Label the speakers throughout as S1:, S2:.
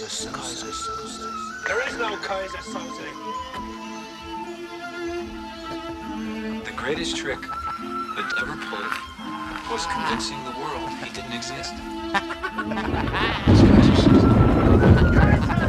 S1: beats, beats. Who's Keyser Söze?
S2: There is no Keyser Söze.
S3: The greatest trick that ever pulled was convincing the world he didn't exist.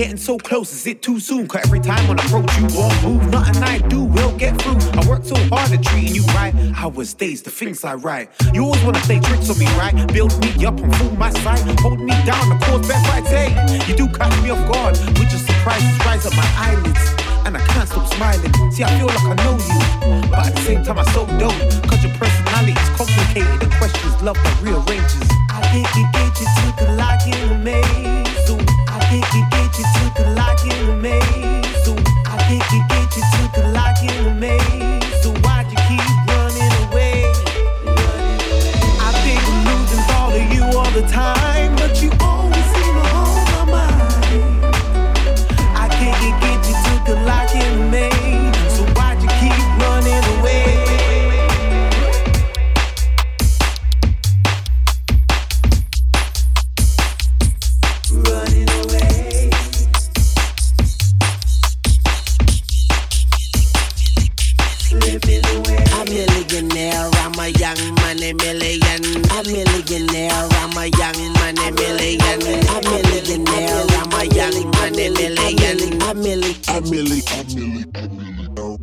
S4: getting so close, is it too soon? Cause every time when I approach you won't move. Nothing I do will get through. I work so hard at treating you right. Hours, days, the things I write. You always wanna play tricks on me, right? Build me up and fool my sight. Hold me down, the cause best right say. You do catch me off guard, with your surprises rise up my eyelids. And I can't stop smiling. See, I feel like I know you. But at the same time, I so don't. Cause your personality is complicated. The questions love that rearranges. I think you get you to the lock in the maze. So I think you get you to the lock in the maze. So I think you get you to the lock in the maze.
S5: a milli, a milli, a milli.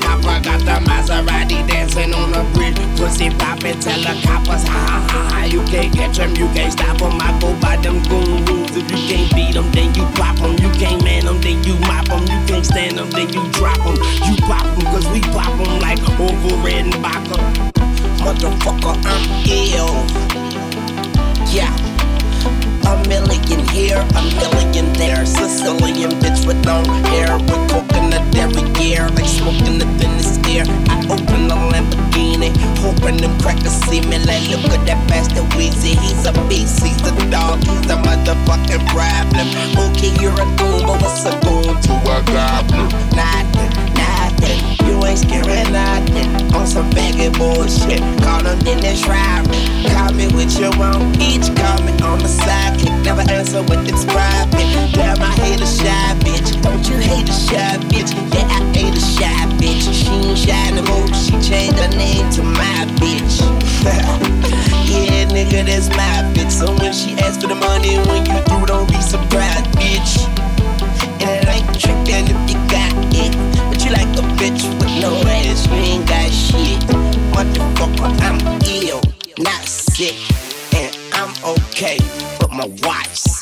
S5: copper. Got the Maserati dancing on the bridge. Pussy poppin', tell the coppers, ha ha ha ha. You can't catch 'em, you can't stop 'em. I go by them goon rules. If you can't beat 'em, then you pop 'em. You can't man 'em, then you mop 'em. You can't stand 'em, then you drop 'em. You pop 'em, cause we pop 'em like over red and. Motherfucker, I'm ill. Yeah. A million here, a million there. Sicilian bitch with long hair, with coconut every year, like smoking the thinnest air. I open the Lamborghini, hoping them crackers see me. Like, look at that bastard Weezy. He's a beast, he's a dog, he's a motherfucking problem. Okay, you're a a goon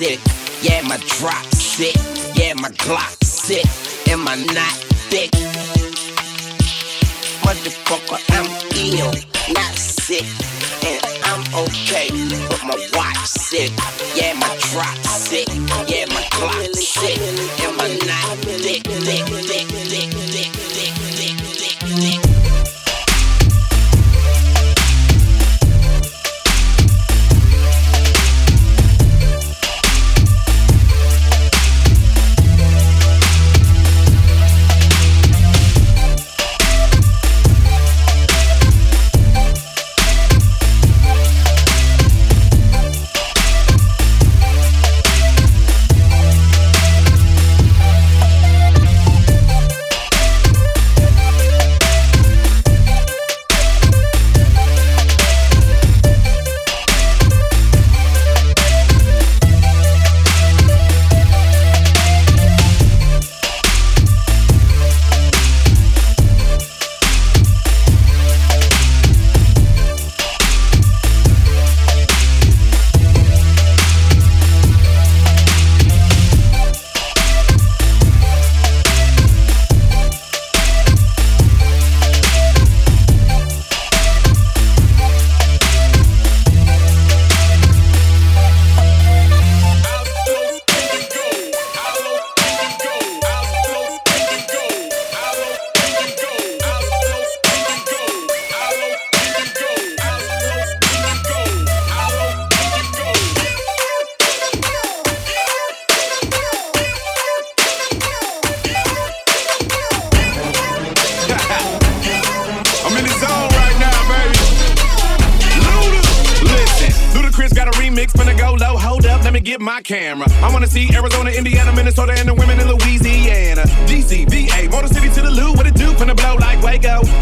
S5: sick. Yeah, my drop sick. Yeah, my Glock sick. And my not thick. Motherfucker, I'm ill, not sick. And I'm okay, but my watch sick. Yeah, my drop sick. Yeah, my clock sick.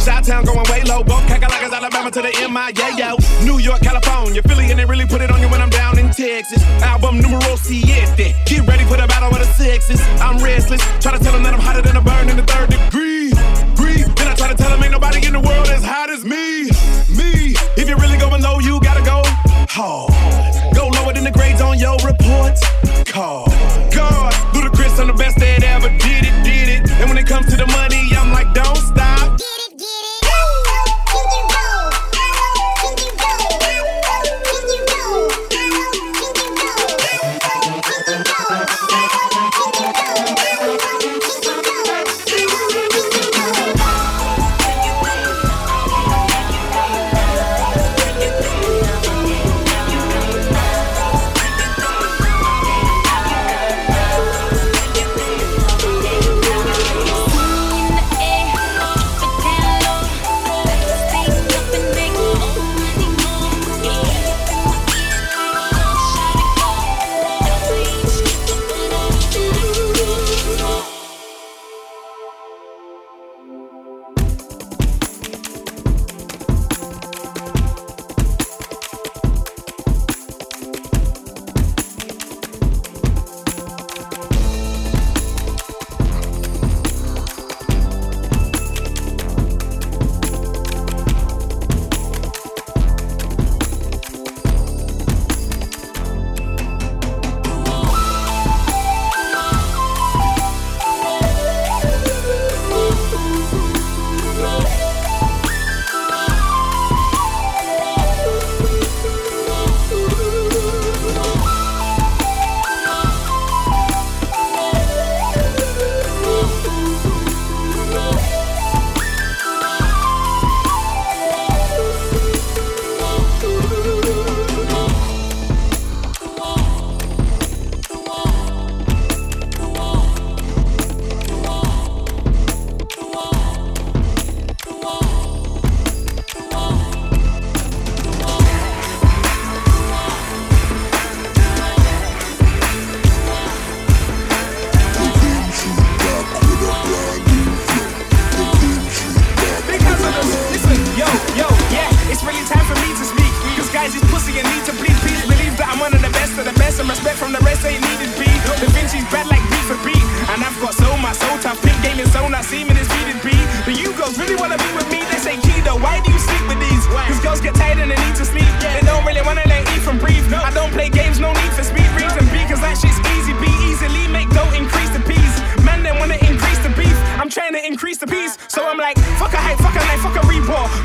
S6: Shot town going way low. Both Cackalacas, Alabama to the MI. Yeah, yo. New York, California. Philly, and they really put it on you when I'm down in Texas. Album numero siete. Get ready for the battle of the sexes. I'm restless. Try to tell them that I'm hotter than a burn in the third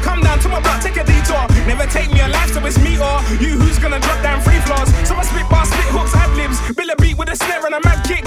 S7: Come down to my block, take a detour. Never take me alive, so it's me or you who's gonna drop down free floors. So I spit bars, spit hooks, ad libs, bill a beat with a snare and a mad kick.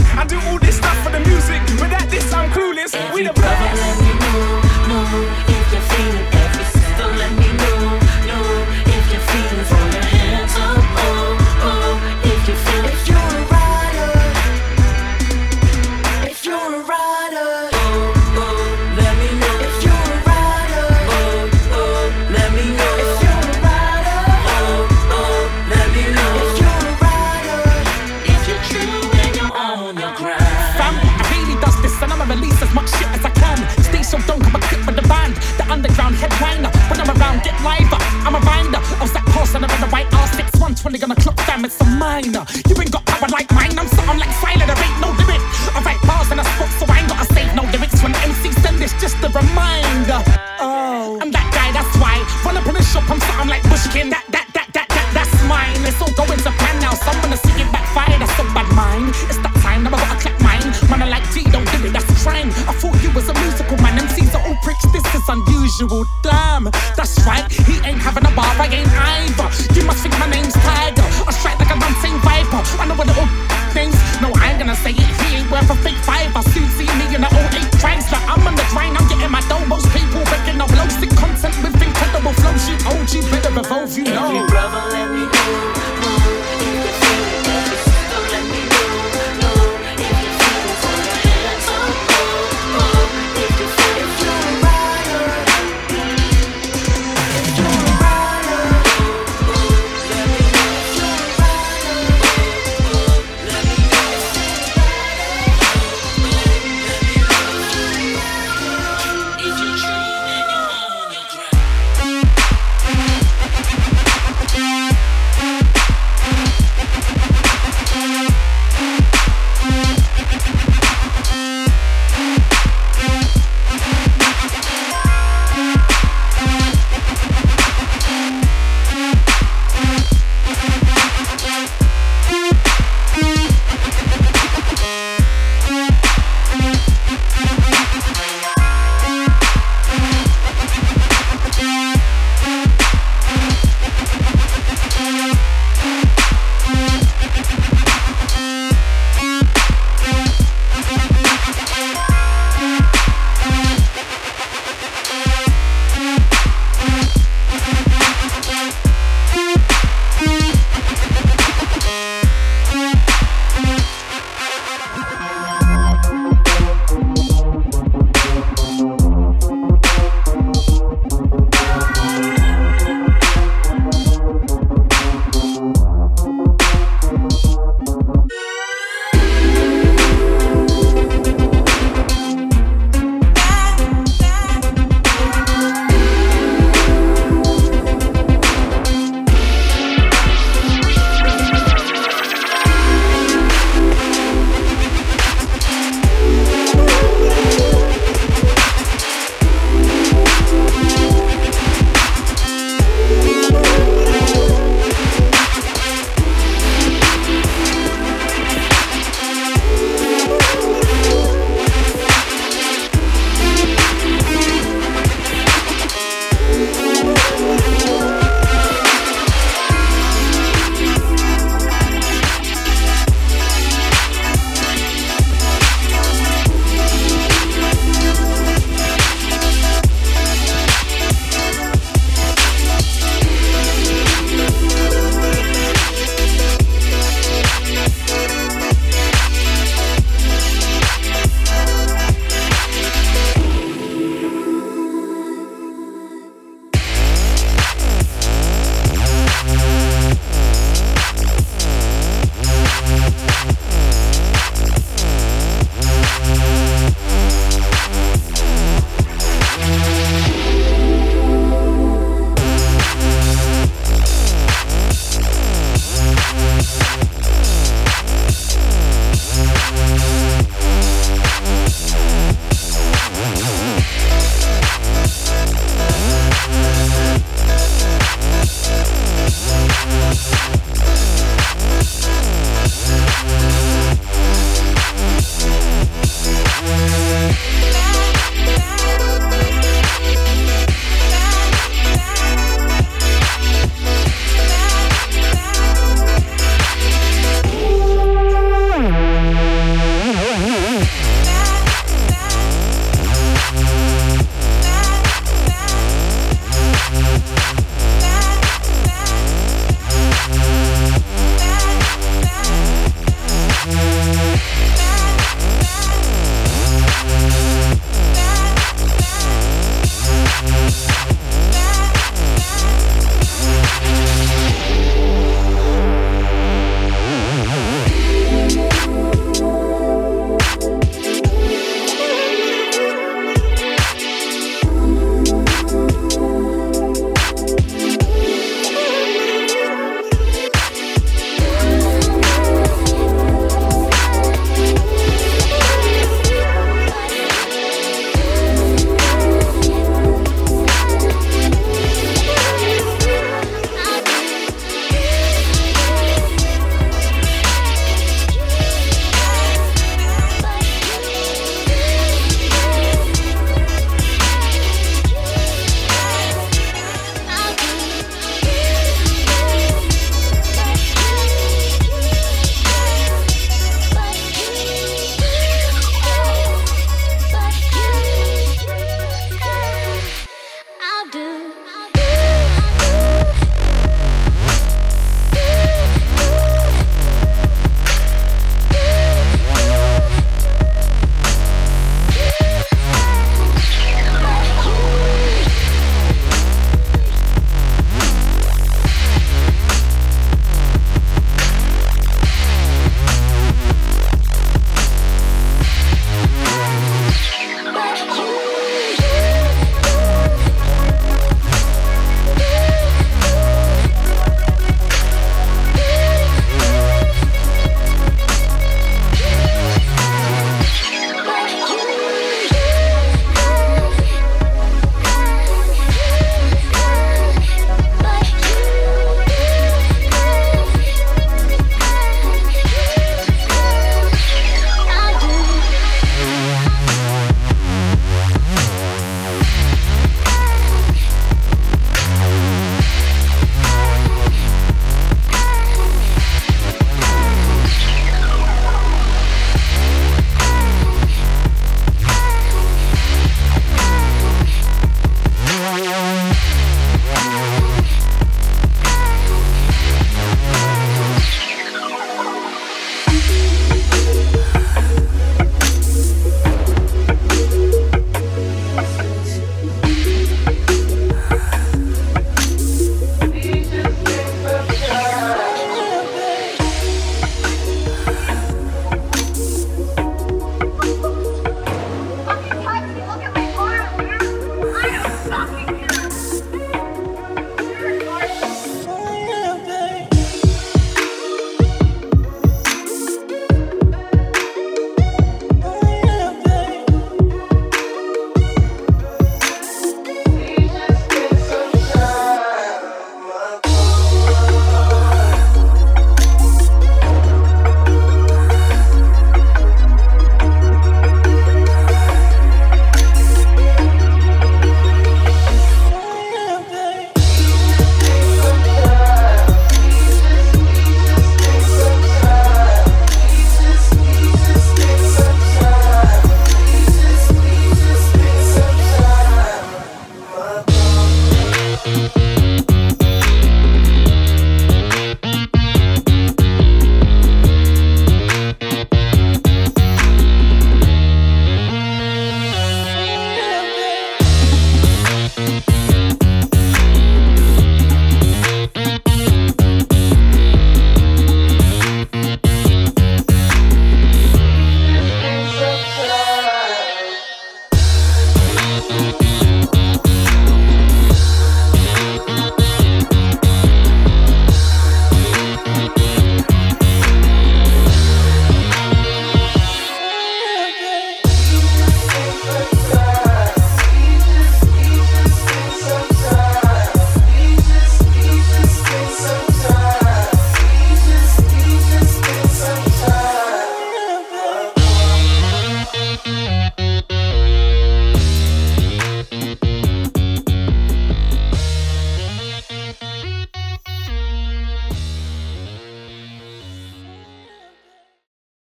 S8: properly gonna clock, damn, it's a minor.